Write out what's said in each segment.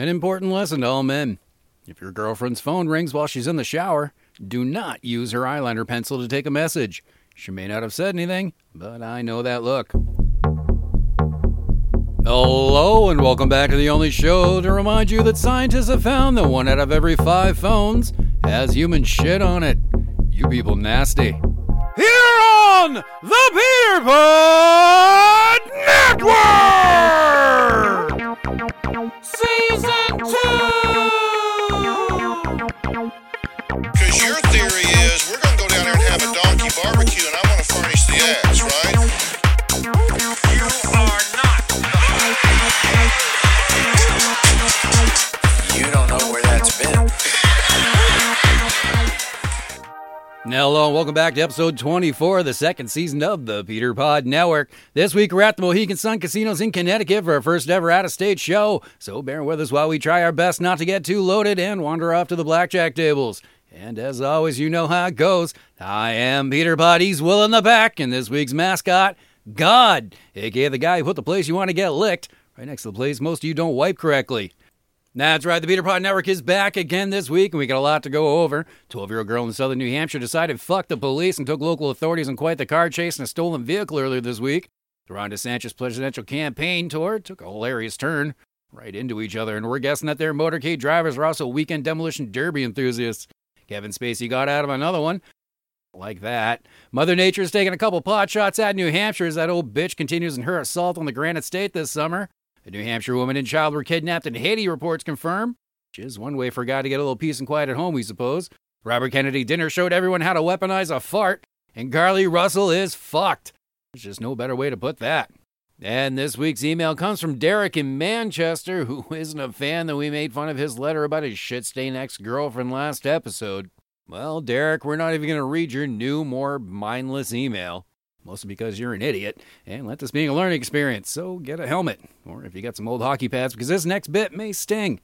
An important lesson to all men. If your girlfriend's phone rings while she's in the shower, do not use her eyeliner pencil to take a message. She may not have said anything, but I know that look. Hello, and welcome back to the only show to remind you that scientists have found that one out of every five phones has human shit on it. You people nasty. Here on the Peter Pod Network! Season 2! Because your theory is we're going to go down there and have a donkey barbecue and I want to furnish the ass, right? You are not. You don't know where that's been. Hello, and welcome back to episode 24 of the second season of the Peter Pod Network. This week, we're at the Mohegan Sun Casinos in Connecticut for our first ever out of state show, so bear with us while we try our best not to get too loaded and wander off to the blackjack tables. And as always, you know how it goes. I am Peter Pod, he's Will in the back, and this week's mascot, God, aka the guy who put the place you want to get licked right next to the place most of you don't wipe correctly. That's right, the Peter Pod Network is back again this week, and we got a lot to go over. 12 year old girl in southern New Hampshire decided fuck the police and took local authorities on quite the car chase in a stolen vehicle earlier this week. The Ron DeSantis presidential campaign tour took a hilarious turn right into each other, and we're guessing that their motorcade drivers are also weekend demolition derby enthusiasts. Kevin Spacey got out of another one. Like that. Mother Nature's taking a couple pot shots at New Hampshire as that old bitch continues in her assault on the Granite State this summer. A New Hampshire woman and child were kidnapped in Haiti, reports confirm. Which is one way for a guy to get a little peace and quiet at home, we suppose. Robert Kennedy dinner showed everyone how to weaponize a fart, and Carlee Russell is fucked. There's just no better way to put that. And this week's email comes from Derek in Manchester, who isn't a fan that we made fun of his letter about his shit stained ex girlfriend last episode. Well, Derek, we're not even going to read your new, more mindless email. Mostly because you're an idiot, and let this being a learning experience, so get a helmet. Or if you got some old hockey pads, because this next bit may sting.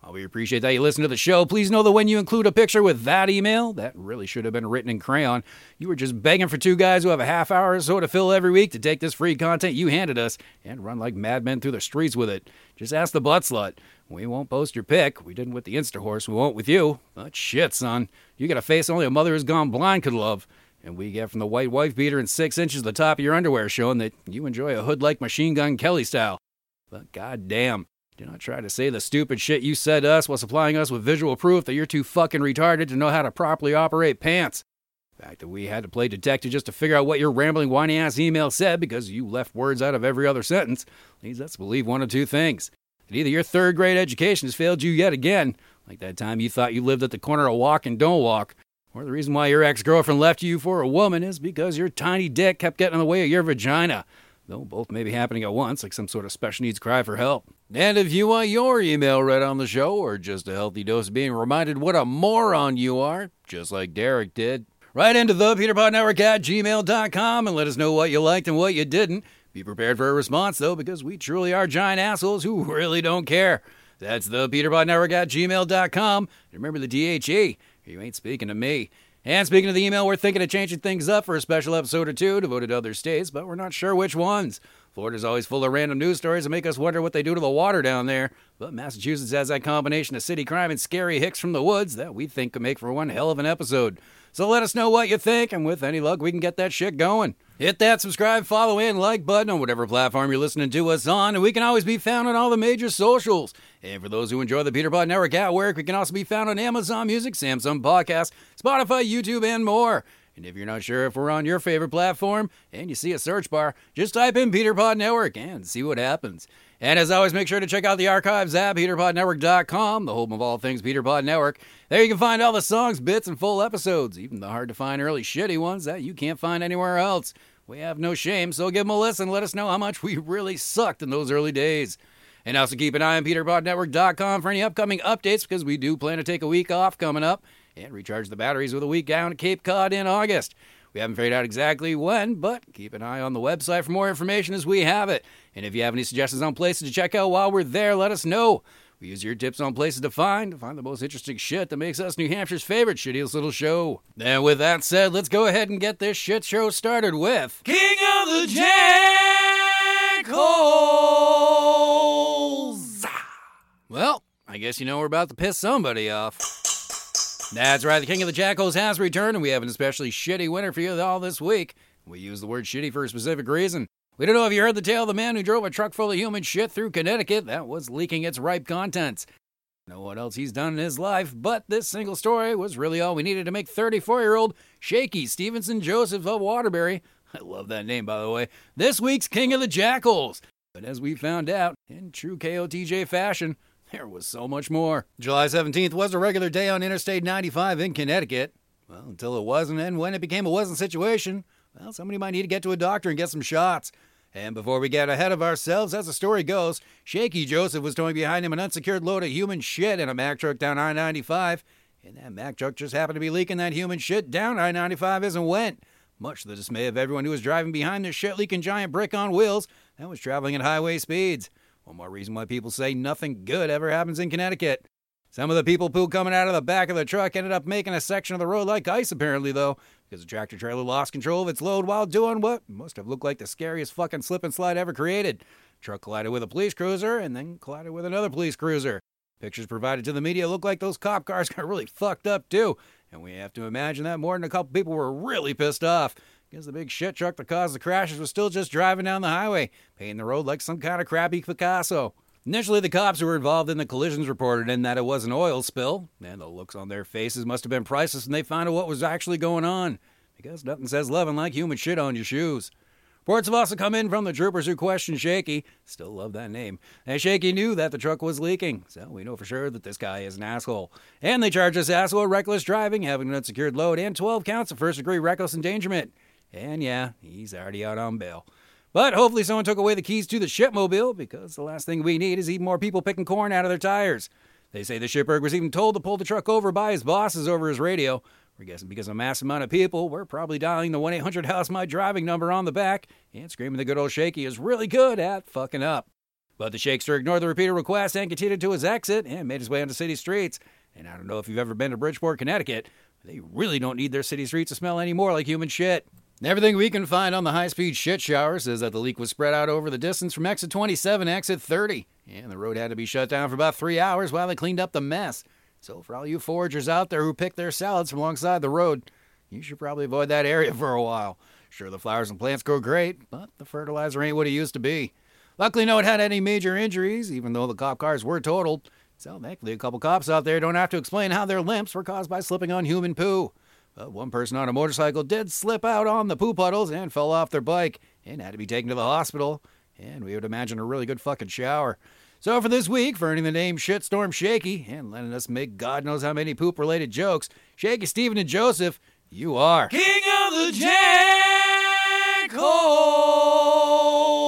While we appreciate that you listen to the show, please know that when you include a picture with that email, that really should have been written in crayon. You were just begging for two guys who have a half hour or so to fill every week to take this free content you handed us and run like madmen through the streets with it. Just ask the butt slut. We won't post your pic. We didn't with the Insta horse. We won't with you. But shit, son. You got a face only a mother who's gone blind could love. And we get from the white wife beater and six inches of the top of your underwear showing that you enjoy a hood like Machine Gun Kelly style. But goddamn, do not try to say the stupid shit you said to us while supplying us with visual proof that you're too fucking retarded to know how to properly operate pants. The fact that we had to play detective just to figure out what your rambling, whiny ass email said because you left words out of every other sentence leads us to believe one of two things. That either your third grade education has failed you yet again, like that time you thought you lived at the corner of walk and don't walk, or the reason why your ex girlfriend left you for a woman is because your tiny dick kept getting in the way of your vagina. Though both may be happening at once, like some sort of special needs cry for help. And if you want your email read on the show, or just a healthy dose of being reminded what a moron you are, just like Derek did, write into the peterpodnetwork at gmail.com and let us know what you liked and what you didn't. Be prepared for a response, though, because we truly are giant assholes who really don't care. That's the peterpodnetwork at gmail.com. And remember the DHE. You ain't speaking to me. And speaking of the email, we're thinking of changing things up for a special episode or two devoted to other states, but we're not sure which ones. Florida's always full of random news stories that make us wonder what they do to the water down there. But Massachusetts has that combination of city crime and scary hicks from the woods that we think could make for one hell of an episode. So let us know what you think, and with any luck, we can get that shit going. Hit that subscribe, follow, and like button on whatever platform you're listening to us on, and we can always be found on all the major socials. And for those who enjoy the Peter Pod Network at work, we can also be found on Amazon Music, Samsung Podcast, Spotify, YouTube, and more. And if you're not sure if we're on your favorite platform and you see a search bar, just type in Peter Pod Network and see what happens. And as always, make sure to check out the archives at peterpodnetwork.com, the home of all things Peter Pod Network. There you can find all the songs, bits, and full episodes, even the hard to find early shitty ones that you can't find anywhere else. We have no shame, so give them a listen. Let us know how much we really sucked in those early days. And also keep an eye on peterpodnetwork.com for any upcoming updates because we do plan to take a week off coming up and recharge the batteries with a week down at Cape Cod in August. We haven't figured out exactly when, but keep an eye on the website for more information as we have it. And if you have any suggestions on places to check out while we're there, let us know. Use your tips on places to find to find the most interesting shit that makes us New Hampshire's favorite shittiest little show. And with that said, let's go ahead and get this shit show started with King of the Jackholes. Well, I guess you know we're about to piss somebody off. That's right, the King of the Jackholes has returned, and we have an especially shitty winner for you all this week. We use the word shitty for a specific reason. We don't know if you heard the tale of the man who drove a truck full of human shit through Connecticut that was leaking its ripe contents. Know what else he's done in his life, but this single story was really all we needed to make 34 year old Shaky Stevenson Joseph of Waterbury. I love that name, by the way. This week's King of the Jackholes. But as we found out, in true KOTJ fashion, there was so much more. July 17th was a regular day on Interstate 95 in Connecticut. Well, until it wasn't, and when it became a wasn't situation, well, somebody might need to get to a doctor and get some shots. And before we get ahead of ourselves, as the story goes, Shaky Joseph was towing behind him an unsecured load of human shit in a Mack truck down I 95. And that Mack truck just happened to be leaking that human shit down I 95 as it went. Much to the dismay of everyone who was driving behind this shit leaking giant brick on wheels that was traveling at highway speeds. One more reason why people say nothing good ever happens in Connecticut. Some of the people poo coming out of the back of the truck ended up making a section of the road like ice, apparently, though, because the tractor trailer lost control of its load while doing what must have looked like the scariest fucking slip and slide ever created. Truck collided with a police cruiser and then collided with another police cruiser. Pictures provided to the media look like those cop cars got really fucked up, too. And we have to imagine that more than a couple people were really pissed off. Because the big shit truck that caused the crashes was still just driving down the highway, painting the road like some kind of crappy Picasso. Initially, the cops who were involved in the collisions reported in that it was an oil spill, and the looks on their faces must have been priceless when they found out what was actually going on. Because nothing says loving like human shit on your shoes. Reports have also come in from the troopers who questioned Shaky. Still love that name. And Shaky knew that the truck was leaking, so we know for sure that this guy is an asshole. And they charge this asshole reckless driving, having an unsecured load, and 12 counts of first degree reckless endangerment. And yeah, he's already out on bail. But hopefully someone took away the keys to the shipmobile because the last thing we need is even more people picking corn out of their tires. They say the shipberg was even told to pull the truck over by his bosses over his radio. We're guessing because of a mass amount of people, we're probably dialing the 1 800 House My Driving number on the back and screaming the good old Shaky is really good at fucking up. But the Shakester ignored the repeated request and continued to his exit and made his way onto city streets. And I don't know if you've ever been to Bridgeport, Connecticut, they really don't need their city streets to smell any more like human shit. Everything we can find on the high speed shit shower says that the leak was spread out over the distance from exit 27 to exit 30, and the road had to be shut down for about three hours while they cleaned up the mess. So, for all you foragers out there who pick their salads from alongside the road, you should probably avoid that area for a while. Sure, the flowers and plants grow great, but the fertilizer ain't what it used to be. Luckily, no one had any major injuries, even though the cop cars were totaled. So, thankfully, a couple cops out there don't have to explain how their limps were caused by slipping on human poo. But one person on a motorcycle did slip out on the poo puddles and fell off their bike and had to be taken to the hospital. And we would imagine a really good fucking shower. So for this week, for earning the name Shitstorm Shaky and letting us make God knows how many poop related jokes, Shaky, Stephen, and Joseph, you are King of the Jackholes!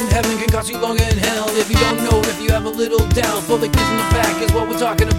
In heaven can cost you longer in hell. If you don't know, if you have a little doubt, for the kids in the back is what we're talking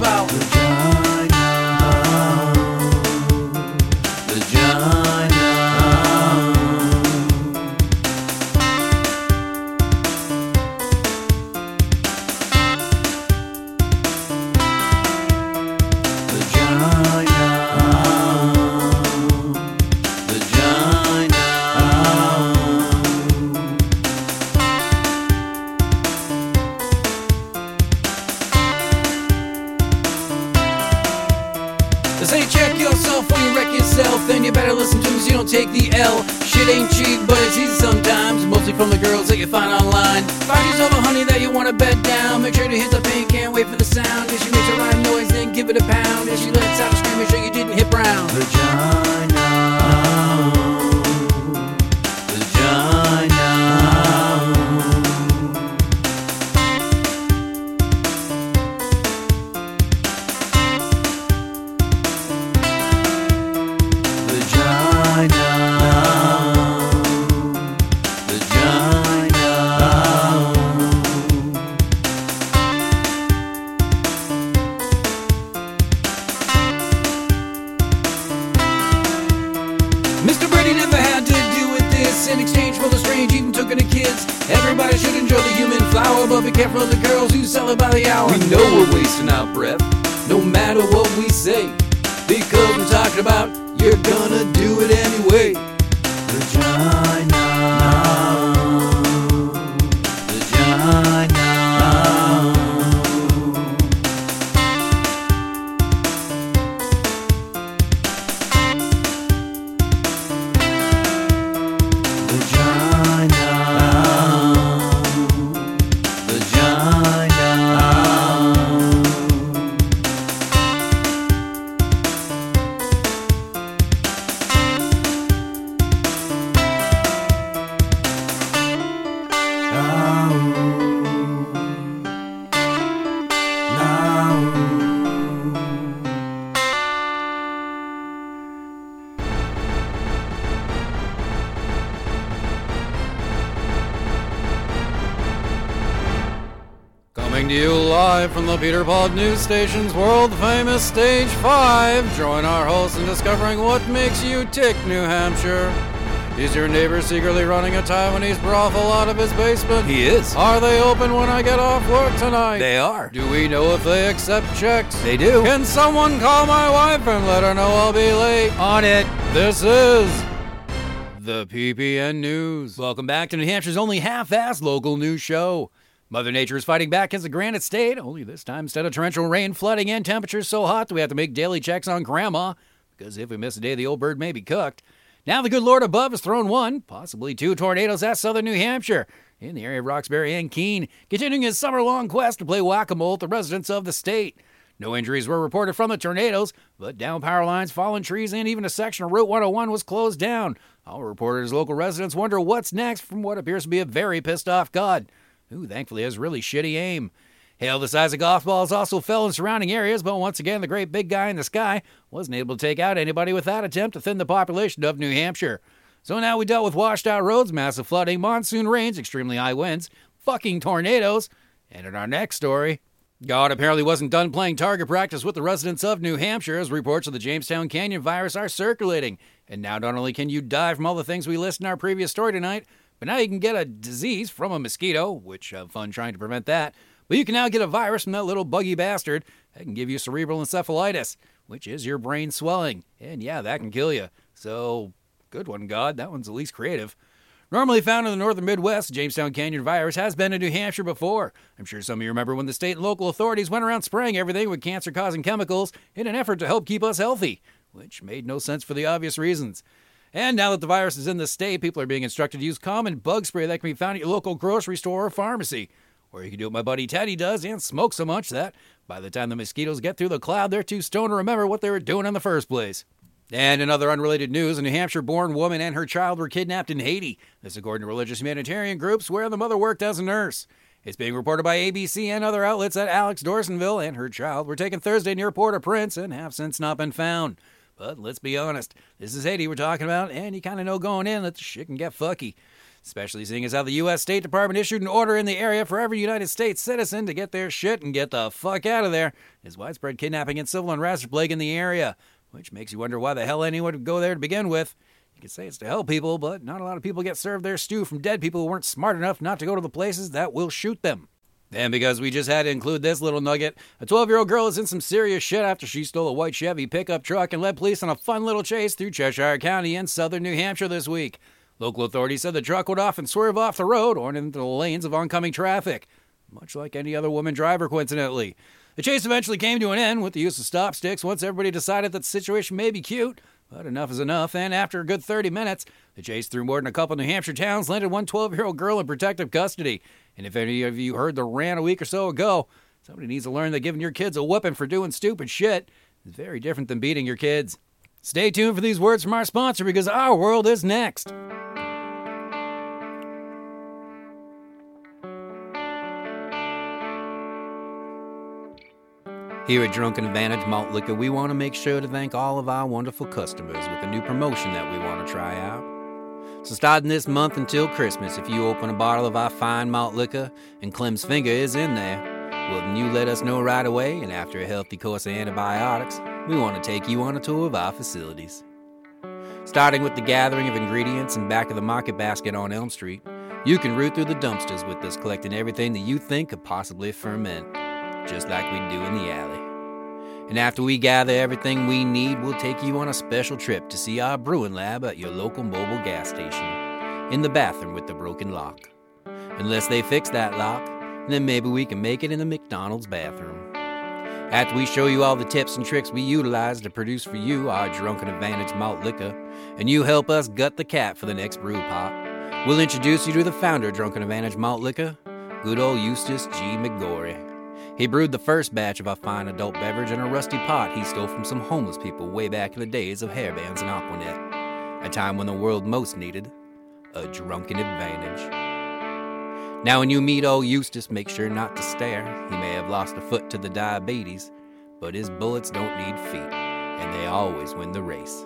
Peter Pod News Station's world famous Stage 5. Join our hosts in discovering what makes you tick, New Hampshire. Is your neighbor secretly running a Taiwanese brothel out of his basement? He is. Are they open when I get off work tonight? They are. Do we know if they accept checks? They do. Can someone call my wife and let her know I'll be late? On it. This is the PPN News. Welcome back to New Hampshire's only half-assed local news show. Mother Nature is fighting back against the Granite State, only this time instead of torrential rain, flooding, and temperatures so hot that we have to make daily checks on Grandma, because if we miss a day, the old bird may be cooked. Now the good Lord above has thrown one, possibly two tornadoes at southern New Hampshire, in the area of Roxbury and Keene, continuing his summer-long quest to play whack-a-mole with the residents of the state. No injuries were reported from the tornadoes, but down power lines, fallen trees, and even a section of Route 101 was closed down. All reporters, local residents wonder what's next from what appears to be a very pissed off God who thankfully has really shitty aim. Hail the size of golf balls also fell in surrounding areas, but once again, the great big guy in the sky wasn't able to take out anybody with that attempt to thin the population of New Hampshire. So now we dealt with washed out roads, massive flooding, monsoon rains, extremely high winds, fucking tornadoes, and in our next story, God apparently wasn't done playing target practice with the residents of New Hampshire as reports of the Jamestown Canyon virus are circulating. And now not only can you die from all the things we listed in our previous story tonight, but now you can get a disease from a mosquito, which have fun trying to prevent that. But you can now get a virus from that little buggy bastard that can give you cerebral encephalitis, which is your brain swelling. And yeah, that can kill you. So, good one, God. That one's the least creative. Normally found in the northern Midwest, Jamestown Canyon virus has been in New Hampshire before. I'm sure some of you remember when the state and local authorities went around spraying everything with cancer causing chemicals in an effort to help keep us healthy, which made no sense for the obvious reasons. And now that the virus is in the state, people are being instructed to use common bug spray that can be found at your local grocery store or pharmacy. Or you can do what my buddy Teddy does and smoke so much that by the time the mosquitoes get through the cloud, they're too stoned to remember what they were doing in the first place. And in other unrelated news, a New Hampshire born woman and her child were kidnapped in Haiti. This, according to religious humanitarian groups, where the mother worked as a nurse. It's being reported by ABC and other outlets that Alix Dorsainvil and her child were taken Thursday near Port au Prince and have since not been found. But let's be honest, this is Haiti we're talking about, and you kind of know going in that the shit can get fucky. Especially seeing as how the U.S. State Department issued an order in the area for every United States citizen to get their shit and get the fuck out of there. There's widespread kidnapping and civil unrest plaguing the area, which makes you wonder why the hell anyone would go there to begin with. You could say it's to help people, but not a lot of people get served their stew from dead people who weren't smart enough not to go to the places that will shoot them. And because we just had to include this little nugget, a 12 year old girl is in some serious shit after she stole a white Chevy pickup truck and led police on a fun little chase through Cheshire County in southern New Hampshire this week. Local authorities said the truck would often swerve off the road or into the lanes of oncoming traffic, much like any other woman driver, coincidentally. The chase eventually came to an end with the use of stop sticks once everybody decided that the situation may be cute, but enough is enough, and after a good 30 minutes, the chase through more than a couple New Hampshire towns landed one 12 year old girl in protective custody. And if any of you heard the rant a week or so ago, somebody needs to learn that giving your kids a whooping for doing stupid shit is very different than beating your kids. Stay tuned for these words from our sponsor because our world is next. Here at Drunken Advantage Malt Liquor, we want to make sure to thank all of our wonderful customers with a new promotion that we want to try out. So, starting this month until Christmas, if you open a bottle of our fine malt liquor and Clem's finger is in there, well, then you let us know right away, and after a healthy course of antibiotics, we want to take you on a tour of our facilities. Starting with the gathering of ingredients in back of the market basket on Elm Street, you can root through the dumpsters with us, collecting everything that you think could possibly ferment, just like we do in the alley. And after we gather everything we need, we'll take you on a special trip to see our brewing lab at your local mobile gas station, in the bathroom with the broken lock. Unless they fix that lock, then maybe we can make it in the McDonald's bathroom. After we show you all the tips and tricks we utilize to produce for you our Drunken Advantage malt liquor, and you help us gut the cat for the next brew pot, we'll introduce you to the founder of Drunken Advantage malt liquor, good old Eustace G. McGorry. He brewed the first batch of a fine adult beverage in a rusty pot he stole from some homeless people way back in the days of hairbands and Aquanet, a time when the world most needed a drunken advantage. Now, when you meet old Eustace, make sure not to stare. He may have lost a foot to the diabetes, but his bullets don't need feet, and they always win the race.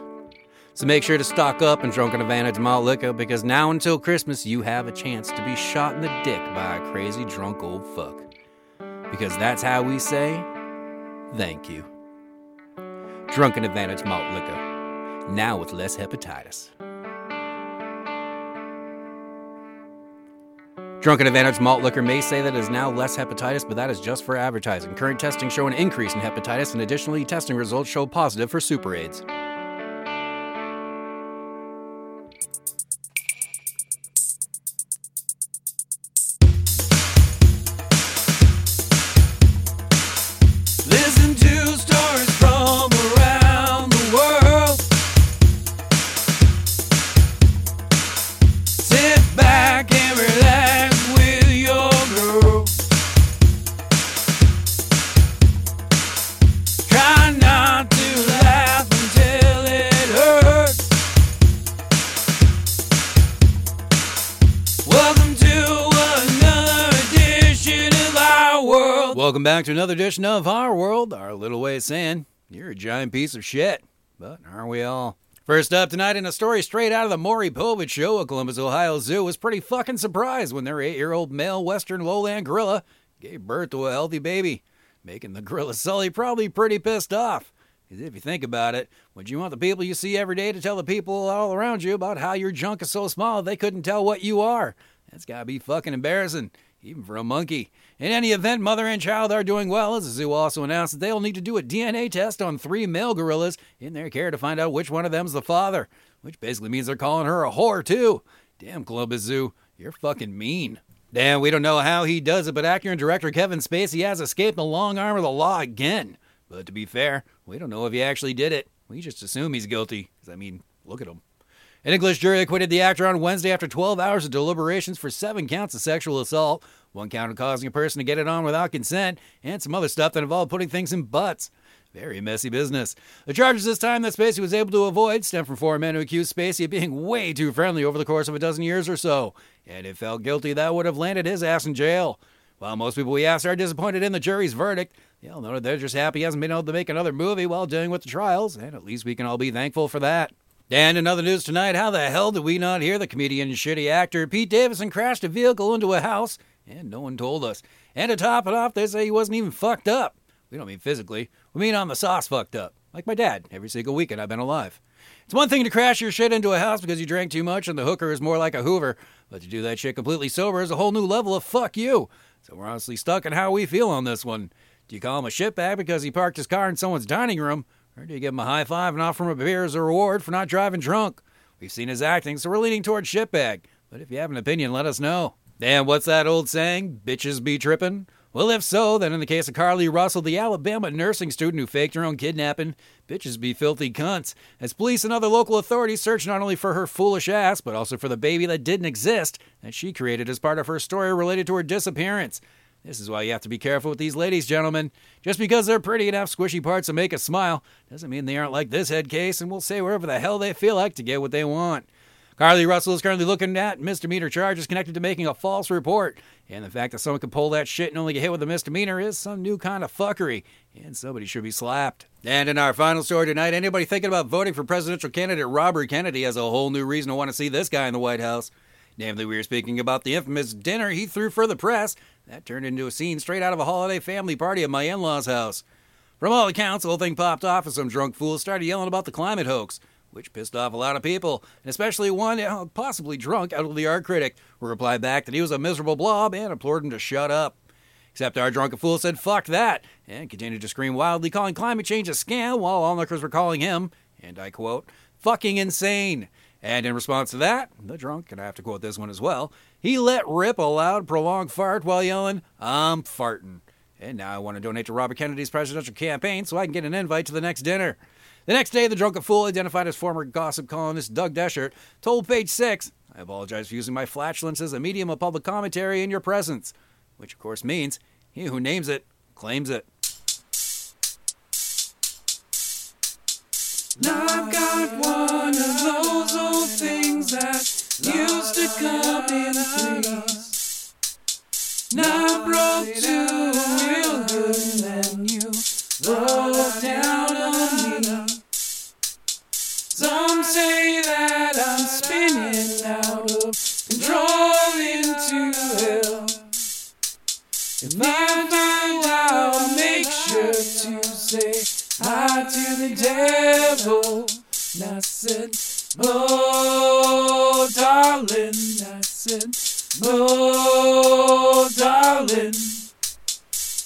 So make sure to stock up in Drunken Advantage malt liquor because now until Christmas you have a chance to be shot in the dick by a crazy drunk old fuck. Because that's how we say thank you. Drunken Advantage malt liquor, now with less hepatitis. Drunken Advantage malt liquor may say that it is now less hepatitis, but that is just for advertising. Current testing show an increase in hepatitis, and additionally, testing results show positive for super AIDS. Of Our World, our little way of saying you're a giant piece of shit. But aren't we all? First up tonight in a story straight out of the Maury Povich show at Columbus, Ohio Zoo was pretty fucking surprised when their eight year old male western lowland gorilla gave birth to a healthy baby, making the gorilla Sully probably pretty pissed off. 'Cause if you think about it, would you want the people you see every day to tell the people all around you about how your junk is so small they couldn't tell what you are? That's gotta be fucking embarrassing, even for a monkey. In any event, mother and child are doing well, as the zoo also announced that they'll need to do a DNA test on three male gorillas in their care to find out which one of them's the father, which basically means they're calling her a whore, too. Damn, Columbus Zoo, you're fucking mean. Damn, we don't know how he does it, but actor and director Kevin Spacey has escaped the long arm of the law again. But to be fair, we don't know if he actually did it. We just assume he's guilty. 'cause, I mean, look at him. An English jury acquitted the actor on Wednesday after 12 hours of deliberations for seven counts of sexual assault, one count of causing a person to get it on without consent, and some other stuff that involved putting things in butts. Very messy business. The charges this time that Spacey was able to avoid stem from four men who accused Spacey of being way too friendly over the course of a dozen years or so. And if felt guilty, that would have landed his ass in jail. While most people we asked are disappointed in the jury's verdict, they all know they're just happy he hasn't been able to make another movie while dealing with the trials, and at least we can all be thankful for that. And in other news tonight, how the hell did we not hear the comedian and shitty actor Pete Davidson crashed a vehicle into a house, and no one told us. And to top it off, they say he wasn't even fucked up. We don't mean physically, we mean on the sauce fucked up. Like my dad, every single weekend I've been alive. It's one thing to crash your shit into a house because you drank too much and the hooker is more like a Hoover, but to do that shit completely sober is a whole new level of fuck you. So we're honestly stuck in how we feel on this one. Do you call him a shitbag because he parked his car in someone's dining room? Or do you give him a high five and offer him a beer as a reward for not driving drunk? We've seen his acting, so we're leaning toward shitbag. But if you have an opinion, let us know. And what's that old saying? Bitches be trippin'? Well, if so, then in the case of Carlee Russell, the Alabama nursing student who faked her own kidnapping, bitches be filthy cunts. As police and other local authorities search not only for her foolish ass, but also for the baby that didn't exist that she created as part of her story related to her disappearance. This is why you have to be careful with these ladies, gentlemen. Just because they're pretty and have squishy parts that make us smile doesn't mean they aren't like this head case and will say wherever the hell they feel like to get what they want. Carlee Russell is currently looking at misdemeanor charges connected to making a false report. And the fact that someone can pull that shit and only get hit with a misdemeanor is some new kind of fuckery. And somebody should be slapped. And in our final story tonight, anybody thinking about voting for presidential candidate Robert Kennedy has a whole new reason to want to see this guy in the White House. Namely, we were speaking about the infamous dinner he threw for the press. That turned into a scene straight out of a holiday family party at my in law's house. From all accounts, the whole thing popped off as some drunk fool started yelling about the climate hoax, which pissed off a lot of people, and especially one uh, possibly drunk out of the art critic, who replied back that he was a miserable blob and implored him to shut up. Except our drunken fool said fuck that, and continued to scream wildly, calling climate change a scam while onlookers were calling him, and I quote, fucking insane. And in response to that, the drunk, and I have to quote this one as well, he let rip a loud, prolonged fart while yelling, I'm farting. And now I want to donate to Robert Kennedy's presidential campaign so I can get an invite to the next dinner. The next day, the drunken fool, identified as former gossip columnist Doug Dechert, told Page Six, I apologize for using my flatulence as a medium of public commentary in your presence. Which, of course, means he who names it claims it. To come in threes. Now broke two real good then you broke down on me. Some say that I'm spinning out of control into hell. If I find out, I'll make sure to say hi to the devil. And I said, Oh, darling. Said, Oh, darling.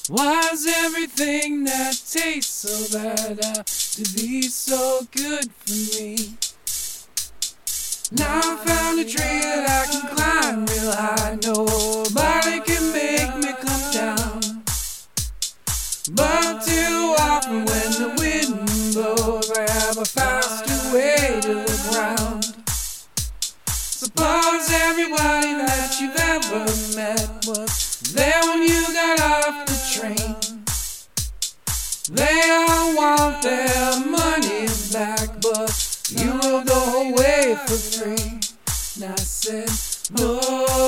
Why's everything that tastes so bad have to be so good for me? Now I found a tree that I can climb real high. Nobody can make me come down. But too often when the wind blows, I have a faster way to. Suppose everybody that you've ever met was there when you got off the train. They all want their money back, but you will go away for free. And I said, Oh,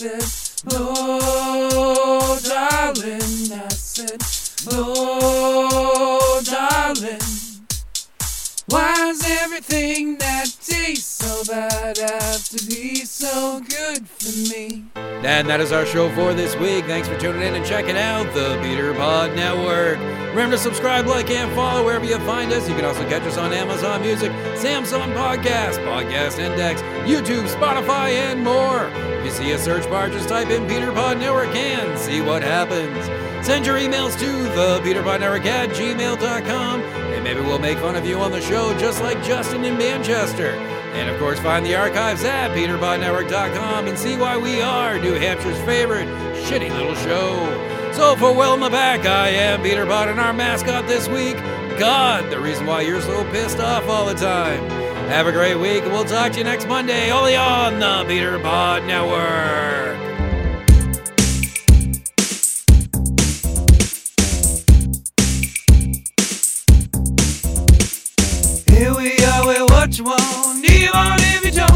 And And that is our show for this week. Thanks for tuning in and checking out the Peter Pod Network. Remember to subscribe, like, and follow wherever you find us. You can also catch us on Amazon Music, Samsung Podcast, Podcast Index, YouTube, Spotify, and more. If you see a search bar, just type in Peter Pod Network and see what happens. Send your emails to the peterpodnetwork at gmail.com and maybe we'll make fun of you on the show just like Justin in Manchester. And of course, find the archives at peterpodnetwork.com and see why we are New Hampshire's favorite shitty little show. So for the back, I am Peter Pod and our mascot this week, God, the reason why you're so pissed off all the time. Have a great week, and we'll talk to you next Monday, only on the Peter Pod Network. What you want, even if you don't.